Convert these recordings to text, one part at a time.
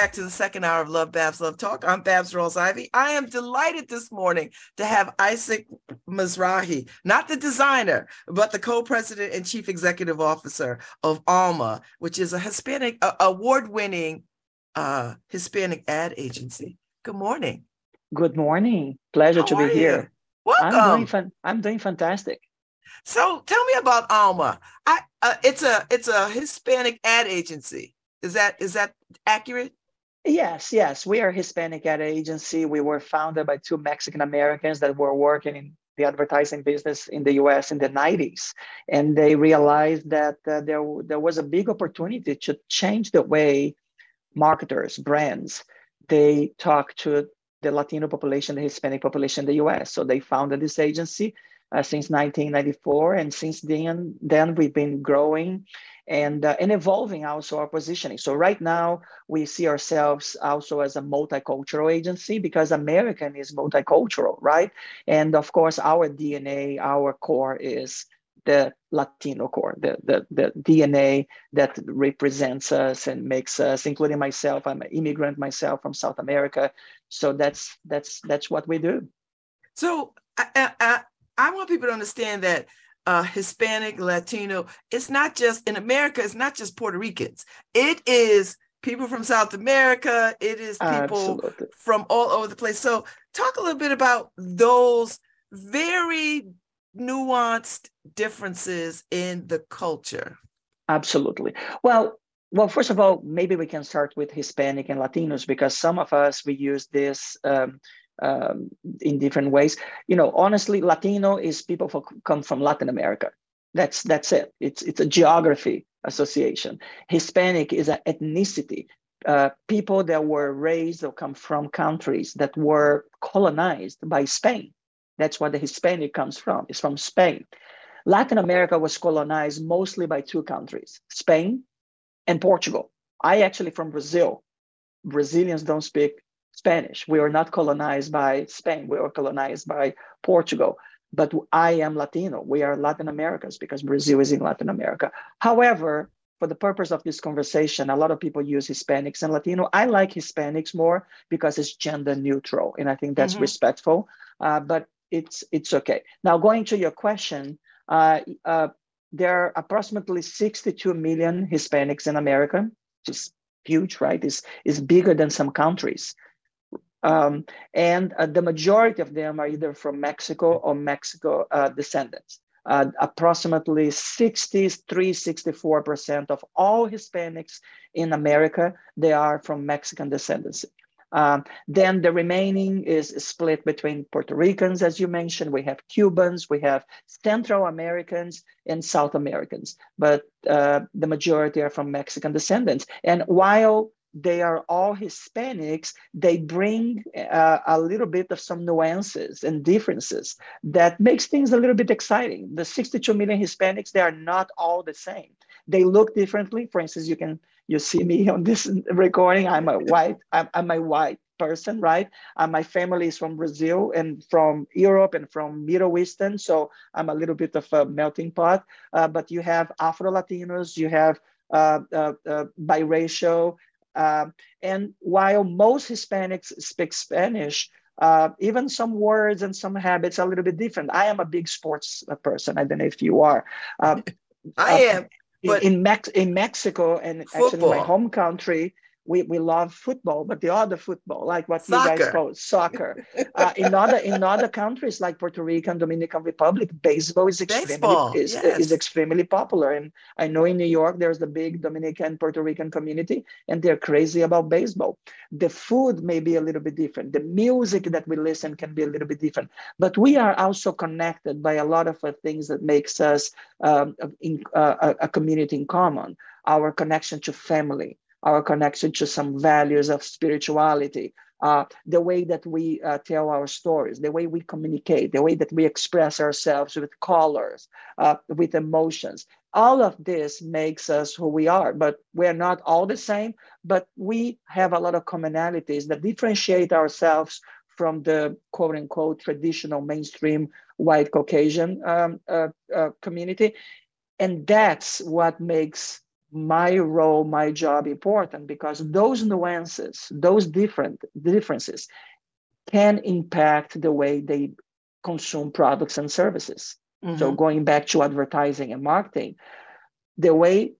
back to the second hour of Love Babz Love Talk. I'm Babz Rawls Ivy. I am delighted this morning to have Isaac Mizrahi, not the designer, but the co-president and chief executive officer of Alma, which is a Hispanic uh, award-winning uh, Hispanic ad agency. Good morning. Good morning. Pleasure How to be you? here. Welcome. I'm doing fan- I'm doing fantastic. So tell me about Alma. I uh, it's a it's a Hispanic ad agency. Is that is that accurate? Yes, yes. We are Hispanic ad agency. We were founded by two Mexican Americans that were working in the advertising business in the US in the 90s. And they realized that uh, there, there was a big opportunity to change the way marketers, brands, they talk to the Latino population, the Hispanic population in the US. So they founded this agency uh, since 1994. And since then, then we've been growing and, uh, and evolving also our positioning. So right now we see ourselves also as a multicultural agency because American is multicultural, right? And of course, our DNA, our core is the Latino core, the, the, the DNA that represents us and makes us, including myself, I'm an immigrant myself from South America. So that's that's that's what we do. So I, I, I want people to understand that uh, Hispanic, Latino, it's not just in America, it's not just Puerto Ricans. It is people from South America, it is people Absolutely. from all over the place. So, talk a little bit about those very nuanced differences in the culture. Absolutely. Well, well, first of all, maybe we can start with Hispanic and Latinos because some of us we use this um, um, in different ways. You know, honestly, Latino is people who come from Latin America. That's that's it. It's it's a geography association. Hispanic is an ethnicity. Uh, people that were raised or come from countries that were colonized by Spain. That's where the Hispanic comes from. It's from Spain. Latin America was colonized mostly by two countries, Spain and Portugal. I actually from Brazil. Brazilians don't speak Spanish. We are not colonized by Spain. We are colonized by Portugal. But I am Latino. We are Latin Americans because Brazil is in Latin America. However, for the purpose of this conversation, a lot of people use Hispanics and Latino. I like Hispanics more because it's gender neutral, and I think that's Mhm. respectful. Uh, but it's it's okay. Now, going to your question, uh, uh, there are approximately 62 million Hispanics in America, which is huge, right? Is is bigger than some countries. Um, and uh, the majority of them are either from Mexico or Mexico uh, descendants. Uh, approximately 63, 64% of all Hispanics in America, they are from Mexican descendancy. Um, then the remaining is split between Puerto Ricans, as you mentioned. We have Cubans, we have Central Americans, and South Americans. But uh, the majority are from Mexican descendants. And while they are all Hispanics, they bring uh, a little bit of some nuances and differences that makes things a little bit exciting. The 62 million Hispanics, they are not all the same. They look differently. For instance, you can you see me on this recording. I'm a white. I'm, I'm a white person, right? Uh, my family is from Brazil and from Europe and from Middle Eastern, so I'm a little bit of a melting pot. Uh, but you have Afro Latinos, you have uh, uh, uh, biracial, um, and while most Hispanics speak Spanish, uh, even some words and some habits are a little bit different. I am a big sports uh, person. I don't know if you are. Um, I uh, am, but in, in, Mex- in Mexico and actually my home country, we, we love football, but the other football, like what you guys call soccer. Uh, in other in other countries like Puerto Rico and Dominican Republic, baseball is extremely Baseball, is, yes. is extremely popular. And I know in New York there's the big Dominican Puerto Rican community, and they're crazy about baseball. The food may be a little bit different. The music that we listen can be a little bit different, but we are also connected by a lot of uh, things that makes us um, in, uh, a community in common. Our connection to family, our connection to some values of spirituality, uh, the way that we uh, tell our stories, the way we communicate, the way that we express ourselves with colors, uh, with emotions. All of this makes us who we are, but we're not all the same, but we have a lot of commonalities that differentiate ourselves from the quote unquote traditional mainstream white Caucasian um, uh, uh, community. And that's what makes my role, my job important because those nuances, those different differences can impact the way they consume products and services. Mm-hmm. So going back to advertising and marketing, the way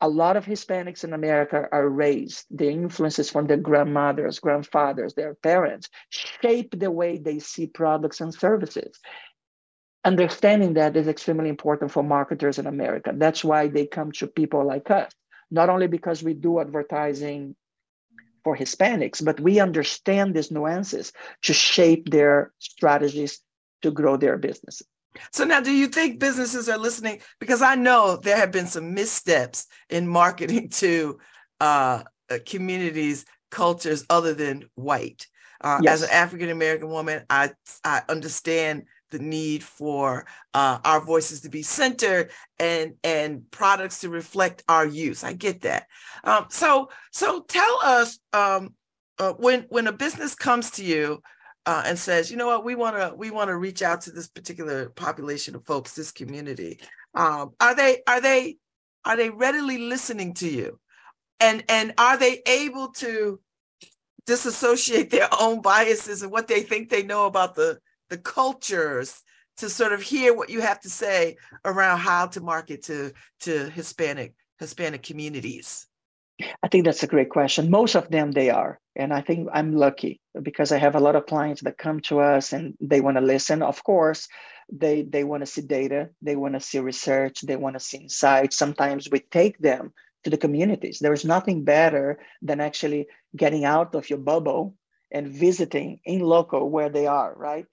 a lot of Hispanics in America are raised, the influences from their grandmothers, grandfathers, their parents shape the way they see products and services. Understanding that is extremely important for marketers in America. That's why they come to people like us, not only because we do advertising for Hispanics, but we understand these nuances to shape their strategies to grow their businesses. So now, do you think businesses are listening? Because I know there have been some missteps in marketing to uh, uh communities, cultures other than white. Uh, yes. As an African American woman, I I understand the need for uh, our voices to be centered and and products to reflect our use. I get that. Um, so so tell us um, uh, when when a business comes to you uh, and says, you know what, we want to we want to reach out to this particular population of folks, this community. Um, are they are they are they readily listening to you, and and are they able to disassociate their own biases and what they think they know about the the cultures to sort of hear what you have to say around how to market to to Hispanic Hispanic communities? I think that's a great question. Most of them they are. And I think I'm lucky because I have a lot of clients that come to us and they want to listen. Of course, they they want to see data, they want to see research, they want to see insights. Sometimes we take them to the communities. There is nothing better than actually getting out of your bubble and visiting in local where they are, right?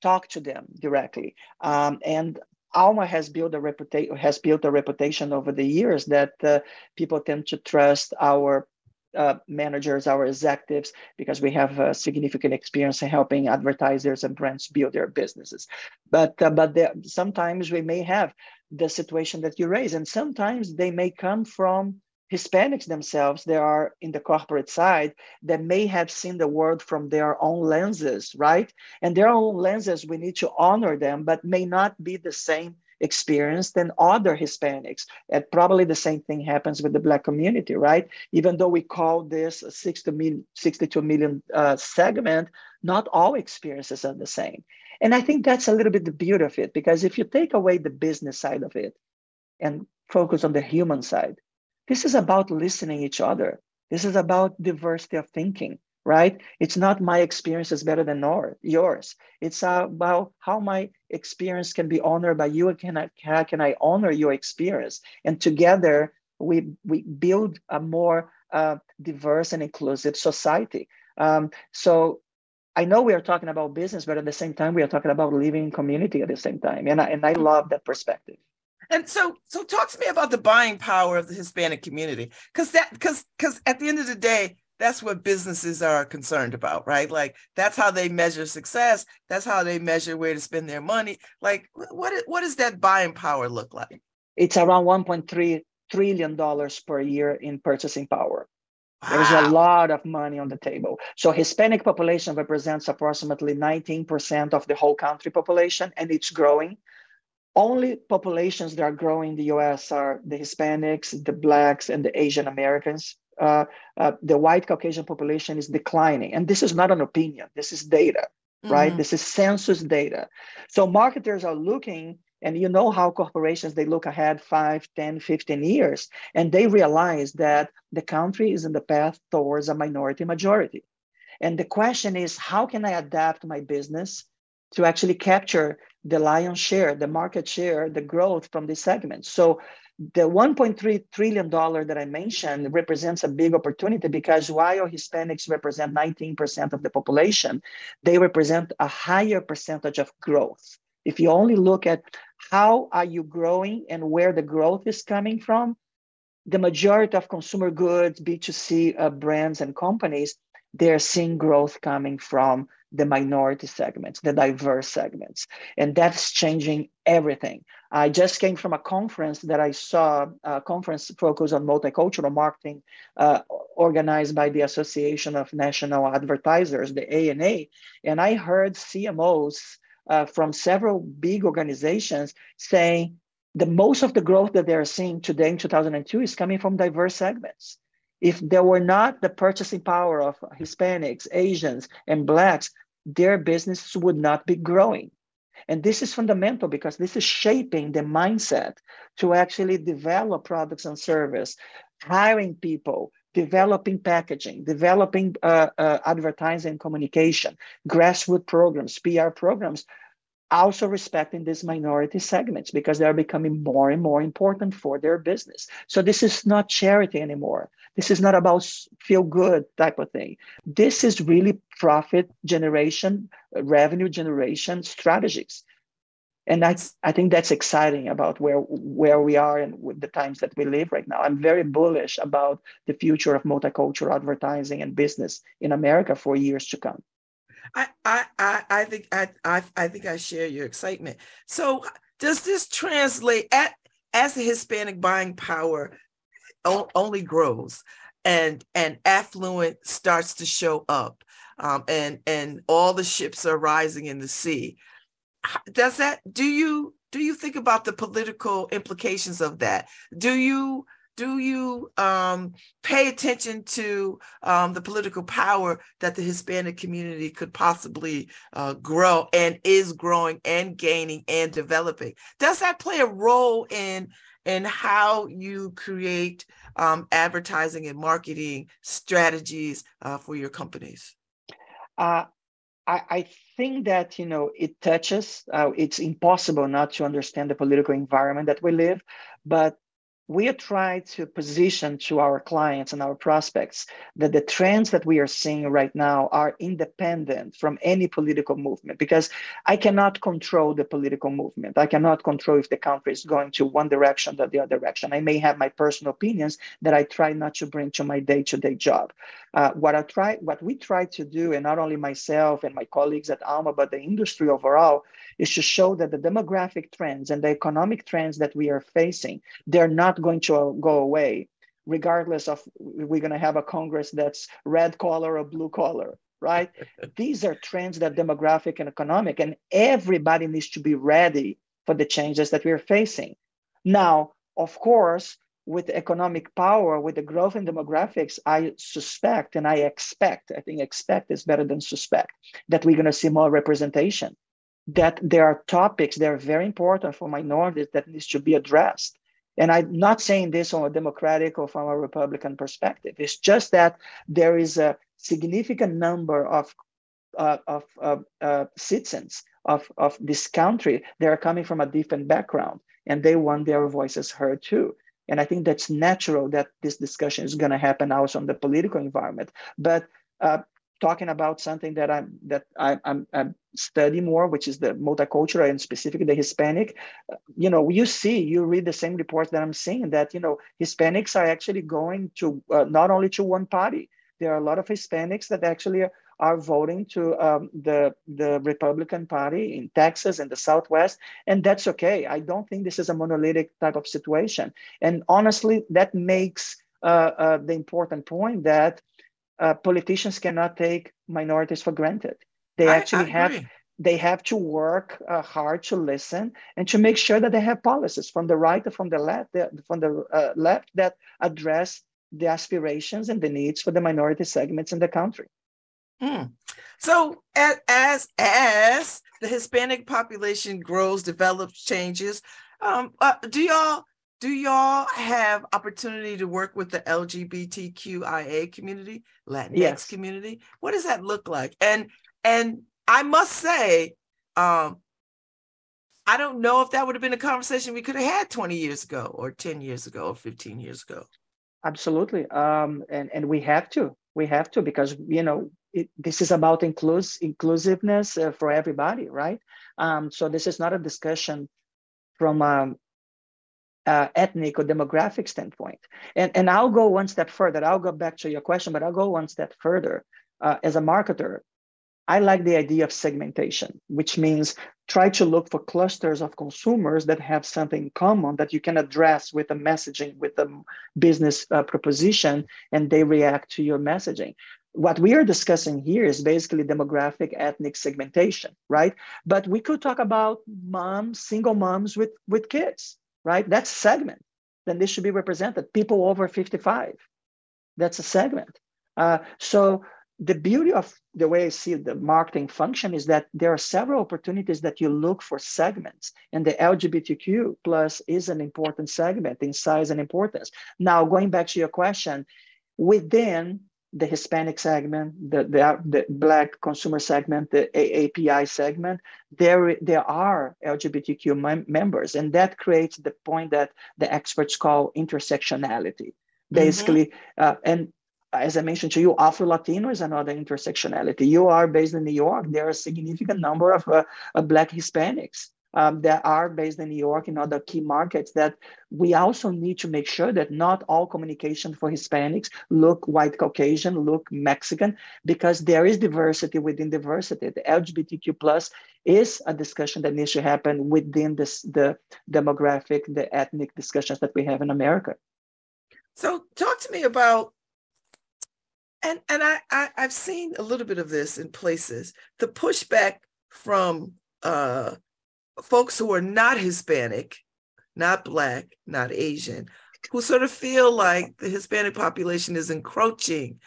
Talk to them directly. Um, and Alma has built a reputation has built a reputation over the years that uh, people tend to trust our uh, managers, our executives, because we have a significant experience in helping advertisers and brands build their businesses. But uh, but there, sometimes we may have the situation that you raise, and sometimes they may come from Hispanics themselves, they are in the corporate side that may have seen the world from their own lenses, right? And their own lenses, we need to honor them, but may not be the same experience than other Hispanics. And probably the same thing happens with the Black community, right? Even though we call this a 60 million, 62 million uh, segment, not all experiences are the same. And I think that's a little bit the beauty of it, because if you take away the business side of it and focus on the human side, this is about listening each other. This is about diversity of thinking, right? It's not my experience is better than yours. It's about how my experience can be honored by you. Can I, how can I honor your experience? And together we, we build a more uh, diverse and inclusive society. Um, so I know we are talking about business, but at the same time, we are talking about living in community at the same time. And I, and I love that perspective. And so, so talk to me about the buying power of the Hispanic community, because that, because, because at the end of the day, that's what businesses are concerned about, right? Like that's how they measure success. That's how they measure where to spend their money. Like, what what does that buying power look like? It's around 1.3 trillion dollars per year in purchasing power. Wow. There's a lot of money on the table. So Hispanic population represents approximately 19% of the whole country population, and it's growing only populations that are growing in the US are the Hispanics, the Blacks, and the Asian Americans. Uh, uh, the white Caucasian population is declining. And this is not an opinion, this is data, mm-hmm. right? This is census data. So marketers are looking, and you know how corporations, they look ahead 5, 10, 15 years, and they realize that the country is in the path towards a minority majority. And the question is, how can I adapt my business to actually capture the lion's share, the market share, the growth from this segment. So the 1.3 trillion dollar that I mentioned represents a big opportunity because while Hispanics represent 19% of the population, they represent a higher percentage of growth. If you only look at how are you growing and where the growth is coming from, the majority of consumer goods, B2C uh, brands and companies, they're seeing growth coming from the minority segments, the diverse segments. And that's changing everything. I just came from a conference that I saw, a conference focused on multicultural marketing, uh, organized by the Association of National Advertisers, the ANA. And I heard CMOs uh, from several big organizations saying, the most of the growth that they're seeing today in 2002 is coming from diverse segments. If there were not the purchasing power of Hispanics, Asians, and Blacks, their businesses would not be growing. And this is fundamental because this is shaping the mindset to actually develop products and service, hiring people, developing packaging, developing uh, uh, advertising communication, grassroots programs, PR programs, also respecting these minority segments because they are becoming more and more important for their business. So this is not charity anymore. This is not about feel good type of thing. This is really profit generation, uh, revenue generation strategies. And that's, I think that's exciting about where, where we are and with the times that we live right now. I'm very bullish about the future of multicultural advertising and business in America for years to come. I, I, I think I, I, I think I share your excitement. So does this translate at, as the Hispanic buying power only grows and and affluent starts to show up um, and and all the ships are rising in the sea does that do you do you think about the political implications of that do you do you um, pay attention to um, the political power that the Hispanic community could possibly uh, grow and is growing and gaining and developing? Does that play a role in in how you create um, advertising and marketing strategies uh, for your companies? Uh, I, think that you know it touches. Uh, it's impossible not to understand the political environment that we live, but we try to position to our clients and our prospects that the trends that we are seeing right now are independent from any political movement because I cannot control the political movement. I cannot control if the country is going to one direction or the other direction. I may have my personal opinions that I try not to bring to my day-to-day job. Uh, what I try, what we try to do, and not only myself and my colleagues at Alma, but the industry overall, is to show that the demographic trends and the economic trends that we are facing, they're not going to go away, regardless of we're going to have a Congress that's red collar or blue collar, right? These are trends that demographic and economic, and everybody needs to be ready for the changes that we're facing. Now, of course, with economic power, with the growth in demographics, I suspect and I expect, I think expect is better than suspect, that we're going to see more representation that there are topics that are very important for minorities that needs to be addressed. And I'm not saying this from a democratic or from a Republican perspective. It's just that there is a significant number of uh, of uh, uh, citizens of, of this country that are coming from a different background and they want their voices heard too. And I think that's natural that this discussion is going to happen also on the political environment. But uh, talking about something that I'm that I, I'm, I'm study more, which is the multicultural and specifically the Hispanic. You know, you see, you read the same reports that I'm seeing that you know Hispanics are actually going to uh, not only to one party. There are a lot of Hispanics that actually are, are voting to um, the the Republican Party in Texas and the Southwest, and that's okay. I don't think this is a monolithic type of situation, and honestly, that makes uh, uh, the important point that uh, politicians cannot take minorities for granted. They I, actually I have they have to work uh, hard to listen and to make sure that they have policies from the right or from the left, from the uh, left that address the aspirations and the needs for the minority segments in the country. Mm. So as, as as the Hispanic population grows, develops, changes, um, uh, do y'all do y'all have opportunity to work with the LGBTQIA community, Latinx yes. community? What does that look like? And and I must say, um, I don't know if that would have been a conversation we could have had 20 years ago, or 10 years ago, or 15 years ago. Absolutely, um, and and we have to, we have to, because you know it, this is about inclus- inclusiveness uh, for everybody, right? Um, so this is not a discussion from um, uh, ethnic or demographic standpoint. And, and I'll go one step further. I'll go back to your question, but I'll go one step further. Uh, as a marketer, I like the idea of segmentation, which means try to look for clusters of consumers that have something common that you can address with a messaging, with a business uh, proposition, and they react to your messaging. What we are discussing here is basically demographic ethnic segmentation, right? But we could talk about moms, single moms with, with kids right? That's segment. Then this should be represented. People over 55. That's a segment. Uh, so the beauty of the way I see the marketing function is that there are several opportunities that you look for segments, and the LGBTQ plus is an important segment in size and importance. Now, going back to your question, within the Hispanic segment, the, the, the Black consumer segment, the AAPI segment, there, there are LGBTQ mem- members. And that creates the point that the experts call intersectionality. Mm-hmm. Basically, mm-hmm. uh, and as I mentioned to you, Afro Latino is another intersectionality. You are based in New York. There are a significant number of, uh, of Black Hispanics um, that are based in New York and other key markets that we also need to make sure that not all communication for Hispanics look white Caucasian, look Mexican, because there is diversity within diversity. The LGBTQ plus is a discussion that needs to happen within this the demographic, the ethnic discussions that we have in America. So talk to me about and and I, I I've seen a little bit of this in places. The pushback from uh folks who are not Hispanic, not Black, not Asian, who sort of feel like the Hispanic population is encroaching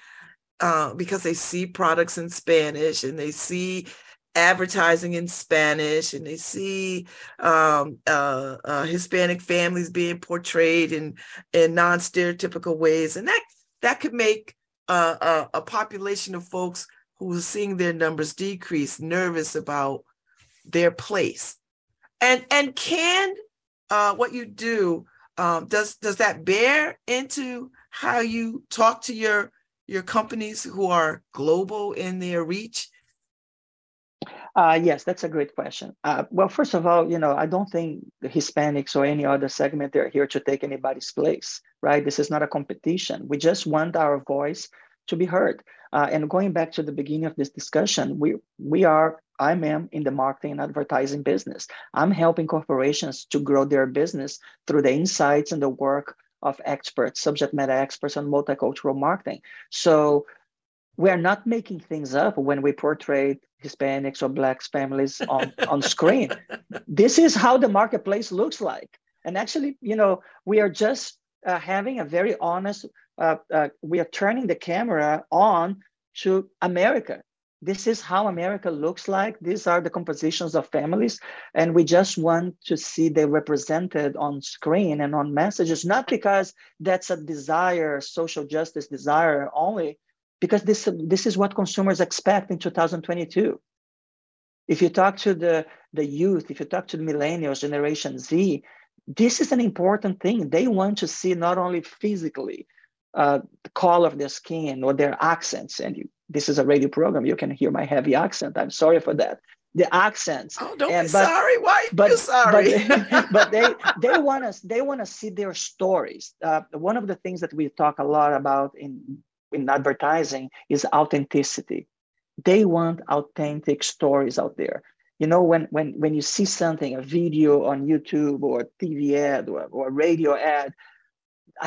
uh, because they see products in Spanish and they see advertising in Spanish and they see um, uh, uh, Hispanic families being portrayed in, in non-stereotypical ways. And that, that could make a population of folks who are seeing their numbers decrease nervous about their place and and can uh, what you do um, does does that bear into how you talk to your your companies who are global in their reach? Uh, yes, that's a great question. Uh, well, first of all, you know, I don't think the Hispanics or any other segment they're here to take anybody's place, right? This is not a competition. We just want our voice to be heard. Uh, and going back to the beginning of this discussion, we we are I am in the marketing and advertising business. I'm helping corporations to grow their business through the insights and the work of experts, subject matter experts on multicultural marketing. So we're not making things up when we portray Hispanics or Blacks families on, on screen. This is how the marketplace looks like. And actually, you know, we are just uh, having a very honest, uh, uh, we are turning the camera on to America this is how America looks like. These are the compositions of families. And we just want to see them represented on screen and on messages, not because that's a desire, social justice desire only, because this, this is what consumers expect in 2022. If you talk to the, the youth, if you talk to the millennials, Generation Z, this is an important thing. They want to see not only physically uh, the color of their skin or their accents, and you this is a radio program. You can hear my heavy accent. I'm sorry for that. The accents. Oh, don't and, be but, sorry. Why but, you sorry? But, but they they want us. They want to see their stories. Uh, one of the things that we talk a lot about in in advertising is authenticity. They want authentic stories out there. You know, when when when you see something, a video on YouTube or TV ad or, or radio ad,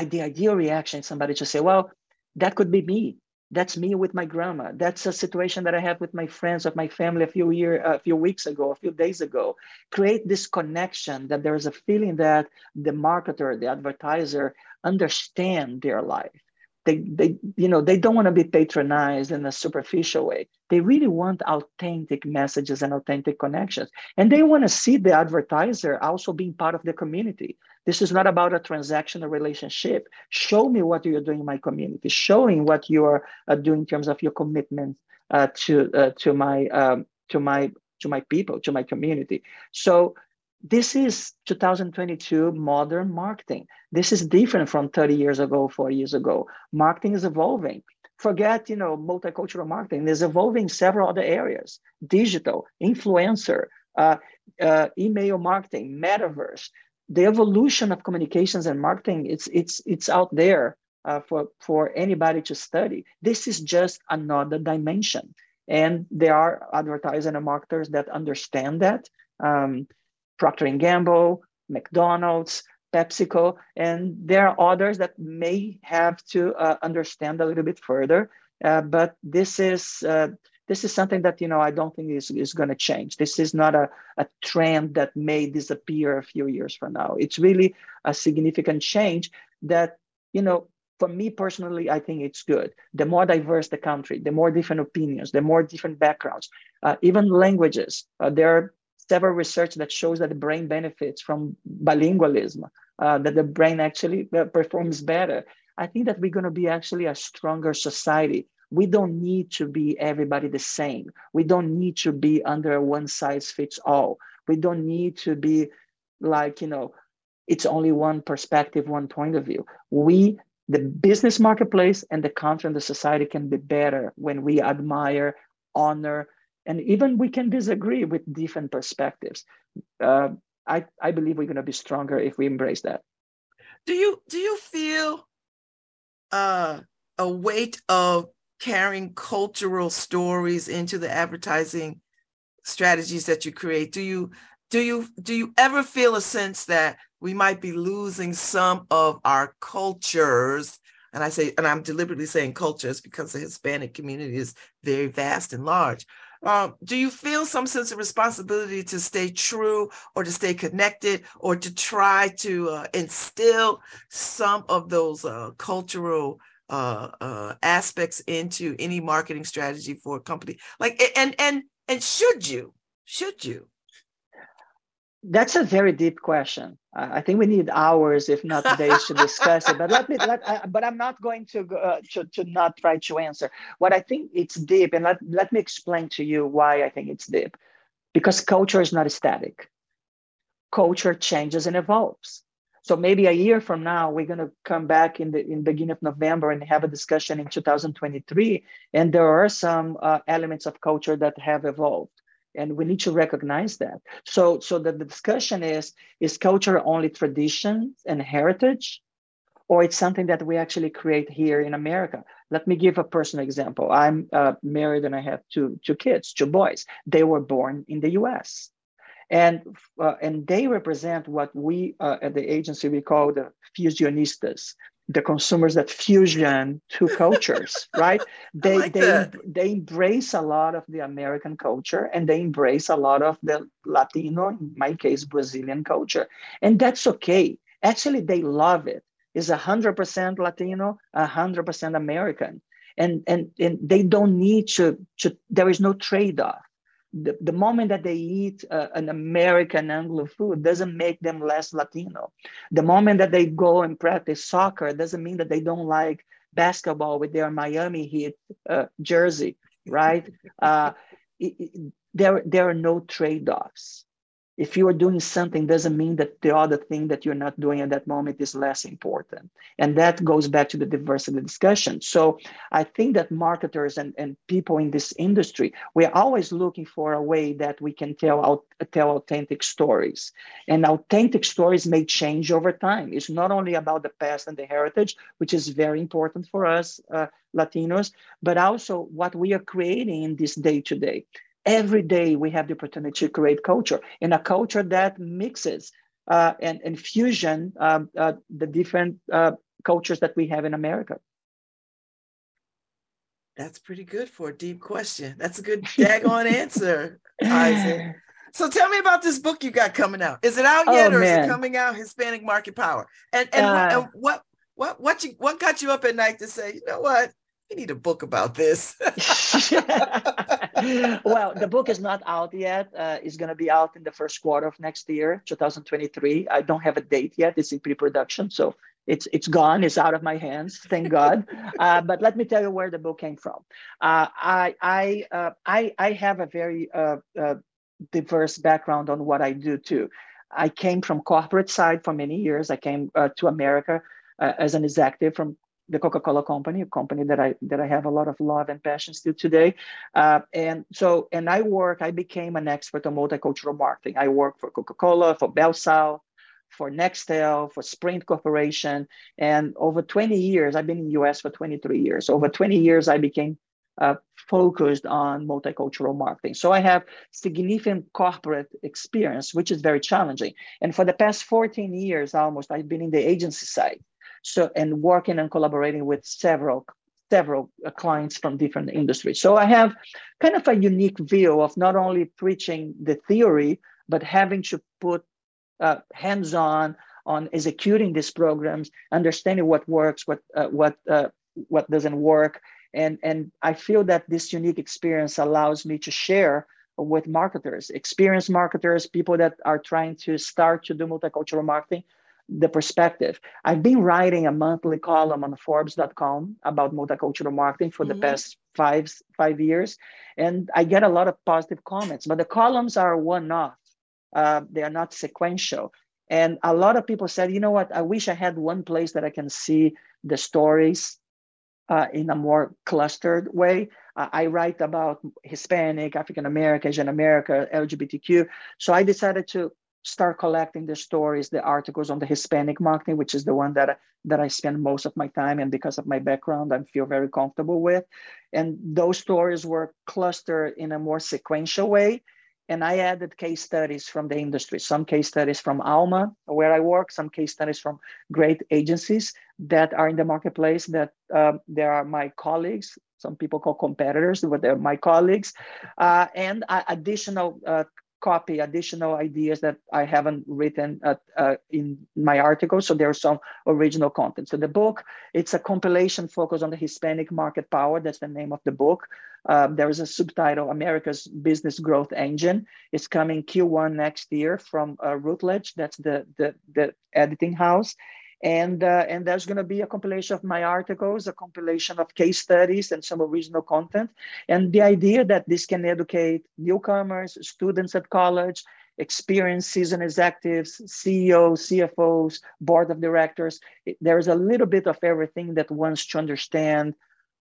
the ideal reaction is somebody to say, "Well, that could be me. That's me with my grandma. That's a situation that i have with my friends of my family a few year a few weeks ago a few days ago. Create this connection that there's a feeling that the marketer the advertiser understand their life they, they you know they don't want to be patronized in a superficial way. They really want authentic messages and authentic connections. And they want to see the advertiser also being part of the community. This is not about a transactional relationship. Show me what you're doing in my community. Showing what you are uh, doing in terms of your commitment uh, to uh, to my um, to my to my people to my community. So this is 2022 modern marketing. This is different from 30 years ago, 40 years ago. Marketing is evolving. Forget, you know, multicultural marketing is evolving several other areas: digital, influencer, uh, uh, email marketing, metaverse. The evolution of communications and marketing, it's it's it's out there uh, for for anybody to study. This is just another dimension, and there are advertisers and marketers that understand that. Um, Procter & Gamble, McDonald's, PepsiCo, and there are others that may have to uh, understand a little bit further. Uh, but this is uh, this is something that you know I don't think is, is going to change. This is not a, a trend that may disappear a few years from now. It's really a significant change that you know for me personally, I think it's good. The more diverse the country, the more different opinions, the more different backgrounds, uh, even languages. Uh, there are several research that shows that the brain benefits from bilingualism, uh, that the brain actually uh, performs better. I think that we're going to be actually a stronger society. We don't need to be everybody the same. We don't need to be under a one size fits all. We don't need to be like, you know, it's only one perspective, one point of view. We the business marketplace and the country and the society can be better when we admire, honor, and even we can disagree with different perspectives. Uh, I, I believe we're going to be stronger if we embrace that. Do you do you feel uh, a weight of carrying cultural stories into the advertising strategies that you create? Do you do you do you ever feel a sense that we might be losing some of our cultures. And I say, and I'm deliberately saying cultures because the Hispanic community is very vast and large. Um, do you feel some sense of responsibility to stay true or to stay connected or to try to uh, instill some of those uh, cultural uh, uh aspects into any marketing strategy for a company? Like, and and and should you? Should you? That's a very deep question. I think we need hours, if not days, to discuss it. But let me. Let, uh, but I'm not going to, uh, to to not try to answer. What I think it's deep, and let let me explain to you why I think it's deep. Because culture is not static. Culture changes and evolves. So maybe a year from now, we're going to come back in the in beginning of November and have a discussion in 2023, and there are some uh, elements of culture that have evolved and we need to recognize that. So so that the discussion is is culture only traditions and heritage or it's something that we actually create here in america? Let me give a personal example. I'm uh, married and i have two two kids two boys. They were born in the us and uh, and they represent what we uh, at the agency we call the fusionistas the consumers that fusion two cultures right? They like they that. they embrace a lot of the american culture and they embrace a lot of the latino in my case brazilian culture. And that's okay. Actually they love it. It's 100% latino 100% american. And and and they don't need to, to there is no trade-off the, the moment that they eat uh, an American Anglo food doesn't make them less Latino. The moment that they go and practice soccer doesn't mean that they don't like basketball with their Miami Heat uh, jersey, right? Uh, it, it, there, there are no trade-offs if you are doing something doesn't mean that the other thing that you're not doing at that moment is less important. And that goes back to the diversity discussion. So i think that marketers and, and people in this industry we're always looking for a way that we can tell out tell authentic stories. And authentic stories may change over time. It's not only about the past and the heritage which is very important for us uh, latinos but also what we are creating in this day to day every day we have the opportunity to create culture in a culture that mixes uh, and, and fusion um, uh, the different uh, cultures that we have in America. That's pretty good for a deep question. That's a good daggone answer, Isaac. So tell me about this book you got coming out. Is it out yet, oh, or man. is it coming out? Hispanic Market Power. And and, what, uh, and what what what you what got you up at night to say, you know what, we need a book about this. well, the book is not out yet. Uh, it's going to be out in the first quarter of next year, 2023. I don't have a date yet. It's in pre-production, so it's it's gone. It's out of my hands. Thank God. Uh, but let me tell you where the book came from. Uh, I I, uh, I I have a very uh, uh, diverse background on what I do too. I came from corporate side for many years. I came to America as an executive from the Coca-Cola company, a company that I that I have a lot of love and passion still today. Uh, and so, and I work, I became an expert on multicultural marketing. I work for Coca-Cola, for BellSouth, for Nextel, for Sprint Corporation. And over 20 years, I've been in the US for 23 years. Over 20 years, I became uh, focused on multicultural marketing. So I have significant corporate experience, which is very challenging. And for the past 14 years almost, I've been in the agency side. So, and working and collaborating with several several uh, clients from different industries. So I have kind of a unique view of not only preaching the theory, but having to put uh, hands-on on executing these programs, understanding what works, what uh, what uh, what doesn't work, and and I feel that this unique experience allows me to share with marketers, experienced marketers, people that are trying to start to do multicultural marketing, the perspective. I've been writing a monthly column on Forbes.com about multicultural marketing for mm-hmm. the past five five years, and I get a lot of positive comments. But the columns are one-off; uh, they are not sequential. And a lot of people said, you know what? I wish I had one place that I can see the stories uh, in a more clustered way. Uh, I write about Hispanic, African American, Asian America, LGBTQ. So I decided to start collecting the stories, the articles on the Hispanic marketing, which is the one that, that I spend most of my time and because of my background, I feel very comfortable with. And those stories were clustered in a more sequential way. And I added case studies from the industry, some case studies from Alma, where I work, some case studies from great agencies that are in the marketplace that uh, there are my colleagues, some people call competitors, but they're my colleagues, uh, and uh, additional uh, copy additional ideas that I haven't written uh, uh, in my article. So there's some original content. So the book, it's a compilation focused on the Hispanic market power. That's the name of the book. Um, there is a subtitle, America's Business Growth Engine. It's coming Q1 next year from uh, Routledge. That's the, the, the editing house and uh, and there's going to be a compilation of my articles a compilation of case studies and some original content. And the idea that this can educate newcomers students at college experienced seasoned executives ceos cfos board of directors there's a little bit of everything that wants to understand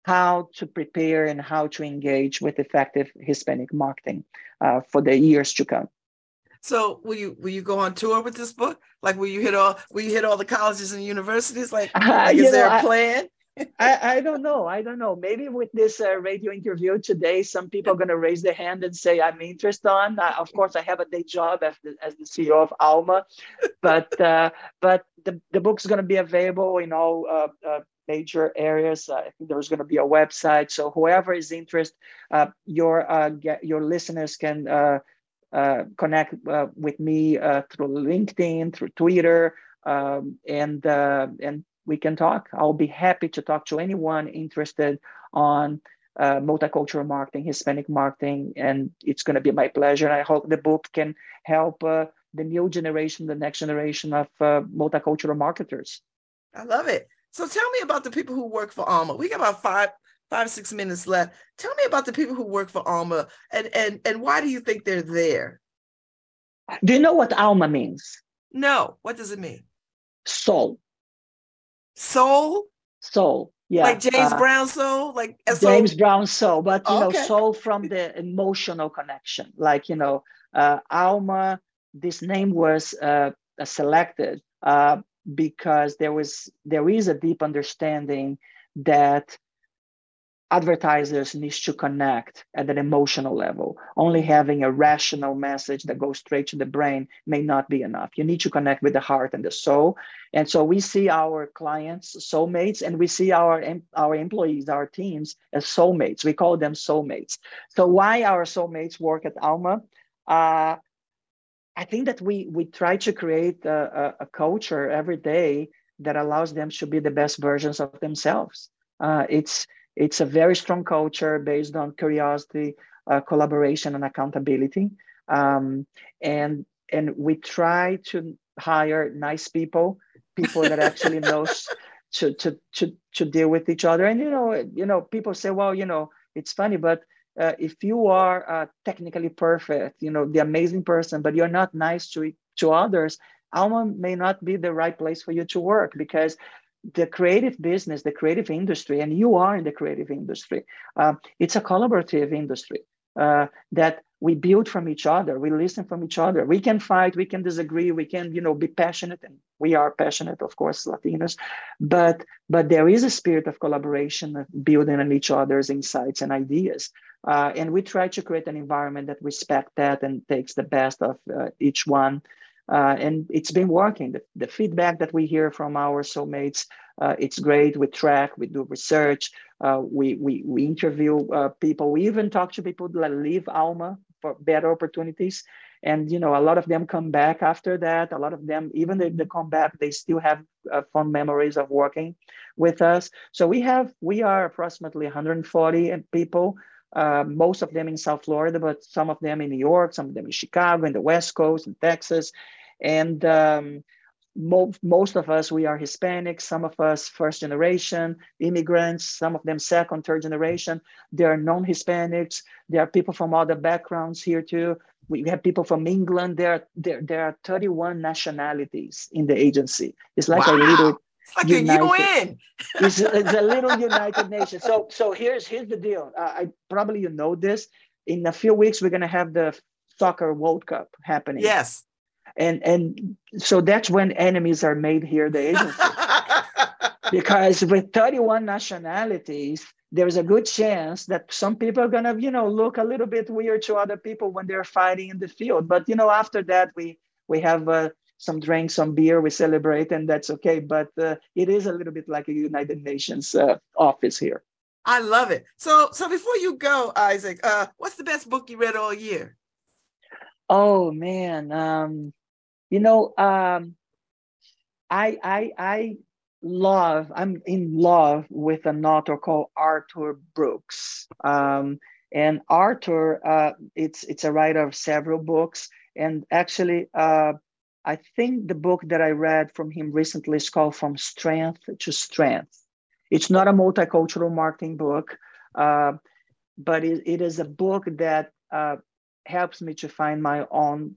how to prepare and how to engage with effective hispanic marketing uh, for the years to come so will you will you go on tour with this book? Like will you hit all will you hit all the colleges and universities? Like, like is know, there a plan? I, I don't know. I don't know. Maybe with this uh, radio interview today, some people are going to raise their hand and say, I'm interested on. Uh, of course, I have a day job as the, as the CEO of Alma, but uh, but the, the book's going to be available in all uh, uh, major areas. Uh, I think there's going to be a website. So whoever is interested, your get, your listeners can uh, connect uh, with me uh, through LinkedIn, through Twitter, um, and uh, and we can talk. I'll be happy to talk to anyone interested on uh, multicultural marketing, Hispanic marketing, and it's going to be my pleasure. And I hope the book can help uh, the new generation, the next generation of multicultural marketers. I love it. So tell me about the people who work for Alma. We got about five five six minutes left. Tell me about the people who work for alma and and and why do you think they're there? Do you know what alma means? No. What does it mean? Soul. Soul? Soul yeah. Like james uh, brown soul? Like S-O- james brown soul but you okay. know soul from the emotional connection. Like you know uh, alma this name was uh, selected uh, because there was there is a deep understanding that advertisers needs to connect at an emotional level. Only having a rational message that goes straight to the brain may not be enough. You need to connect with the heart and the soul. And so we see our clients soulmates and we see our, our employees, our teams as soulmates. We call them soulmates. So why our soulmates work at Alma? Uh, I think that we, we try to create a, a, a culture every day that allows them to be the best versions of themselves. Uh, it's it's a very strong culture based on curiosity, uh, collaboration, and accountability. Um, and and we try to hire nice people, people that actually knows to, to to to deal with each other. And you know, you know, people say, well, you know, it's funny, but uh, if you are uh, technically perfect, you know, the amazing person, but you're not nice to to others, Alma may not be the right place for you to work because the creative business, the creative industry, and you are in the creative industry, uh, it's a collaborative industry uh, that we build from each other. We listen from each other. We can fight, we can disagree, we can, you know, be passionate, and we are passionate, of course, Latinos. But but there is a spirit of collaboration, building on each other's insights and ideas. Uh, and we try to create an environment that respects that and takes the best of uh, each one uh, and it's been working. The, the, feedback that we hear from our soulmates, uh, it's great. We track, we do research, Uh, we, we, we interview uh, people. We even talk to people that leave Alma for better opportunities. And, you know, a lot of them come back after that. A lot of them, even if they come back, they still have uh, fond memories of working with us. So we have, we are approximately 140 people uh, most of them in South Florida, but some of them in New York, some of them in Chicago, in the West Coast, in Texas. And um, mo- most of us, we are Hispanic, some of us first generation immigrants, some of them second, third generation. There are non Hispanics, there are people from other backgrounds here too. We have people from England. There, there, there are 31 nationalities in the agency. It's like wow. a little it's like United, a UN. it's, it's, a little United Nations. So so here's here's the deal. Uh, I probably you know this. In a few weeks, we're gonna have the soccer World Cup happening. Yes. And and so that's when enemies are made here, the agency. because with 31 nationalities, there's a good chance that some people are gonna, you know, look a little bit weird to other people when they're fighting in the field. But you know, after that, we we have uh, some drinks, some beer, we celebrate, and that's okay. But uh, it is a little bit like a United Nations uh, office here. I love it. So, so before you go, Isaac, uh, what's the best book you read all year? Oh man, um, you know, um, I I I love. I'm in love with an author called Arthur Brooks. Um, and Arthur, uh, it's it's a writer of several books, and actually, uh, I think the book that I read from him recently is called From Strength to Strength. It's not a multicultural marketing book, uh, but it, it is a book that uh, helps me to find my own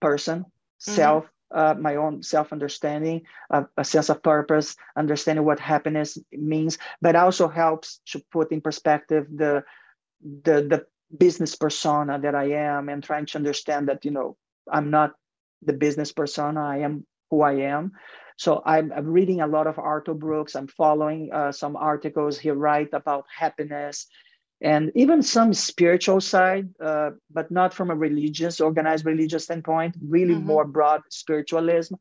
person, mm-hmm. self, uh, my own self understanding, uh, a sense of purpose, understanding what happiness means, but also helps to put in perspective the, the, the business persona that I am and trying to understand that, you know, I'm not the business persona. I am who I am. So I'm, I'm reading a lot of Arthur Brooks. I'm following uh, some articles he write about happiness and even some spiritual side, uh, but not from a religious, organized religious standpoint, really mm-hmm. more broad spiritualism.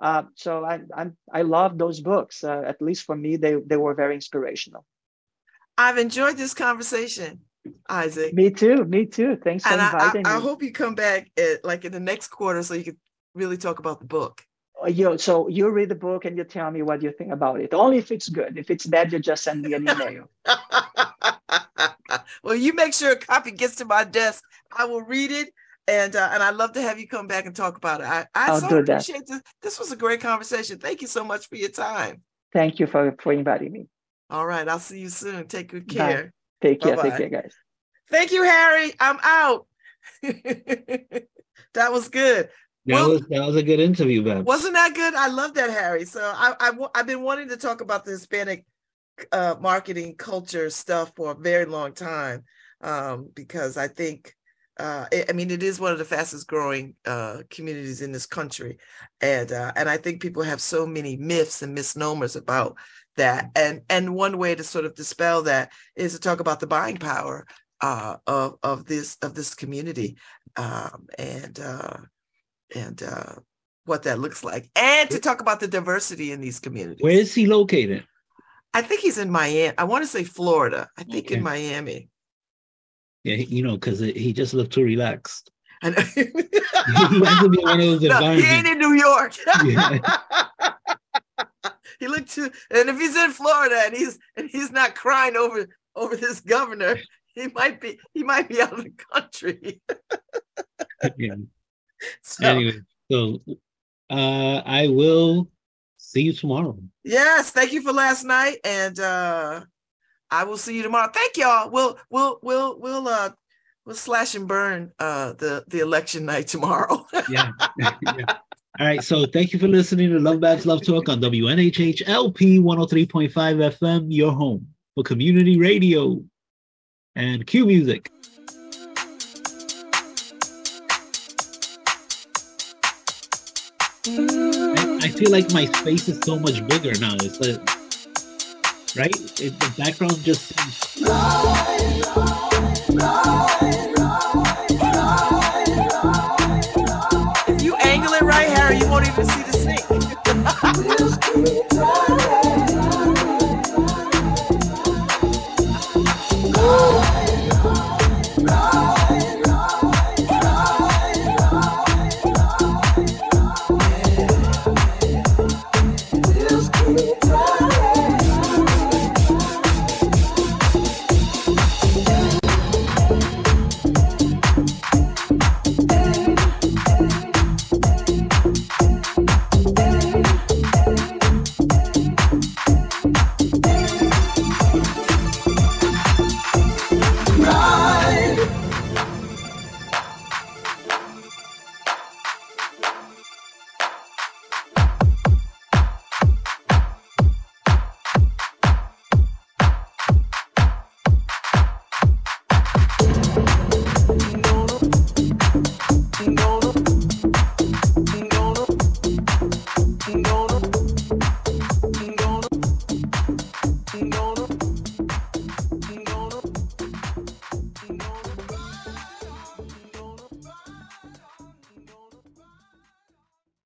Uh, so I, I, I love those books. Uh, at least for me, they, they were very inspirational. I've enjoyed this conversation. Isaac. Me too. Me too. Thanks for and inviting I, I, me. I hope you come back at, like in the next quarter so you can really talk about the book. Uh, you so you read the book and you tell me what you think about it. Only if it's good. If it's bad, you just send me an email. well, you make sure a copy gets to my desk. I will read it, and uh, and I'd love to have you come back and talk about it. I, I I'll so appreciate this. This was a great conversation. Thank you so much for your time. Thank you for for inviting me. All right, I'll see you soon. Take good care. Bye. Take care. Bye-bye. Take care, guys. Thank you, Harry. I'm out. that was good. That well, was that was a good interview, Babz. Wasn't that good? I love that, Harry. So I, I I've been wanting to talk about the Hispanic uh, marketing culture stuff for a very long time um, because I think uh, it, I mean it is one of the fastest growing uh, communities in this country, and uh, and I think people have so many myths and misnomers about that, and and one way to sort of dispel that is to talk about the buying power uh, of of this of this community, um, and uh, and uh, what that looks like, and to talk about the diversity in these communities. Where is he located? I think he's in Miami. I want to say Florida. I think okay. in Miami. Yeah, you know, because he just looked too relaxed. I know. he to be one of those no, he ain't in New York. he looked too, and if he's in Florida and he's and he's not crying over over this governor, he might be he might be out of the country. yeah. So, anyway, so uh, I will see you tomorrow. Yes, thank you for last night, and uh, I will see you tomorrow. Thank y'all. We'll we'll we'll we'll uh we'll slash and burn uh the the election night tomorrow. yeah. yeah. All right. So thank you for listening to Love Babz Love Talk on WNHH LP 103.5 FM, your home for community radio and cue music. I, I, feel like my space is so much bigger now. It's like, right? It, the background just seems. Won't even see the sink.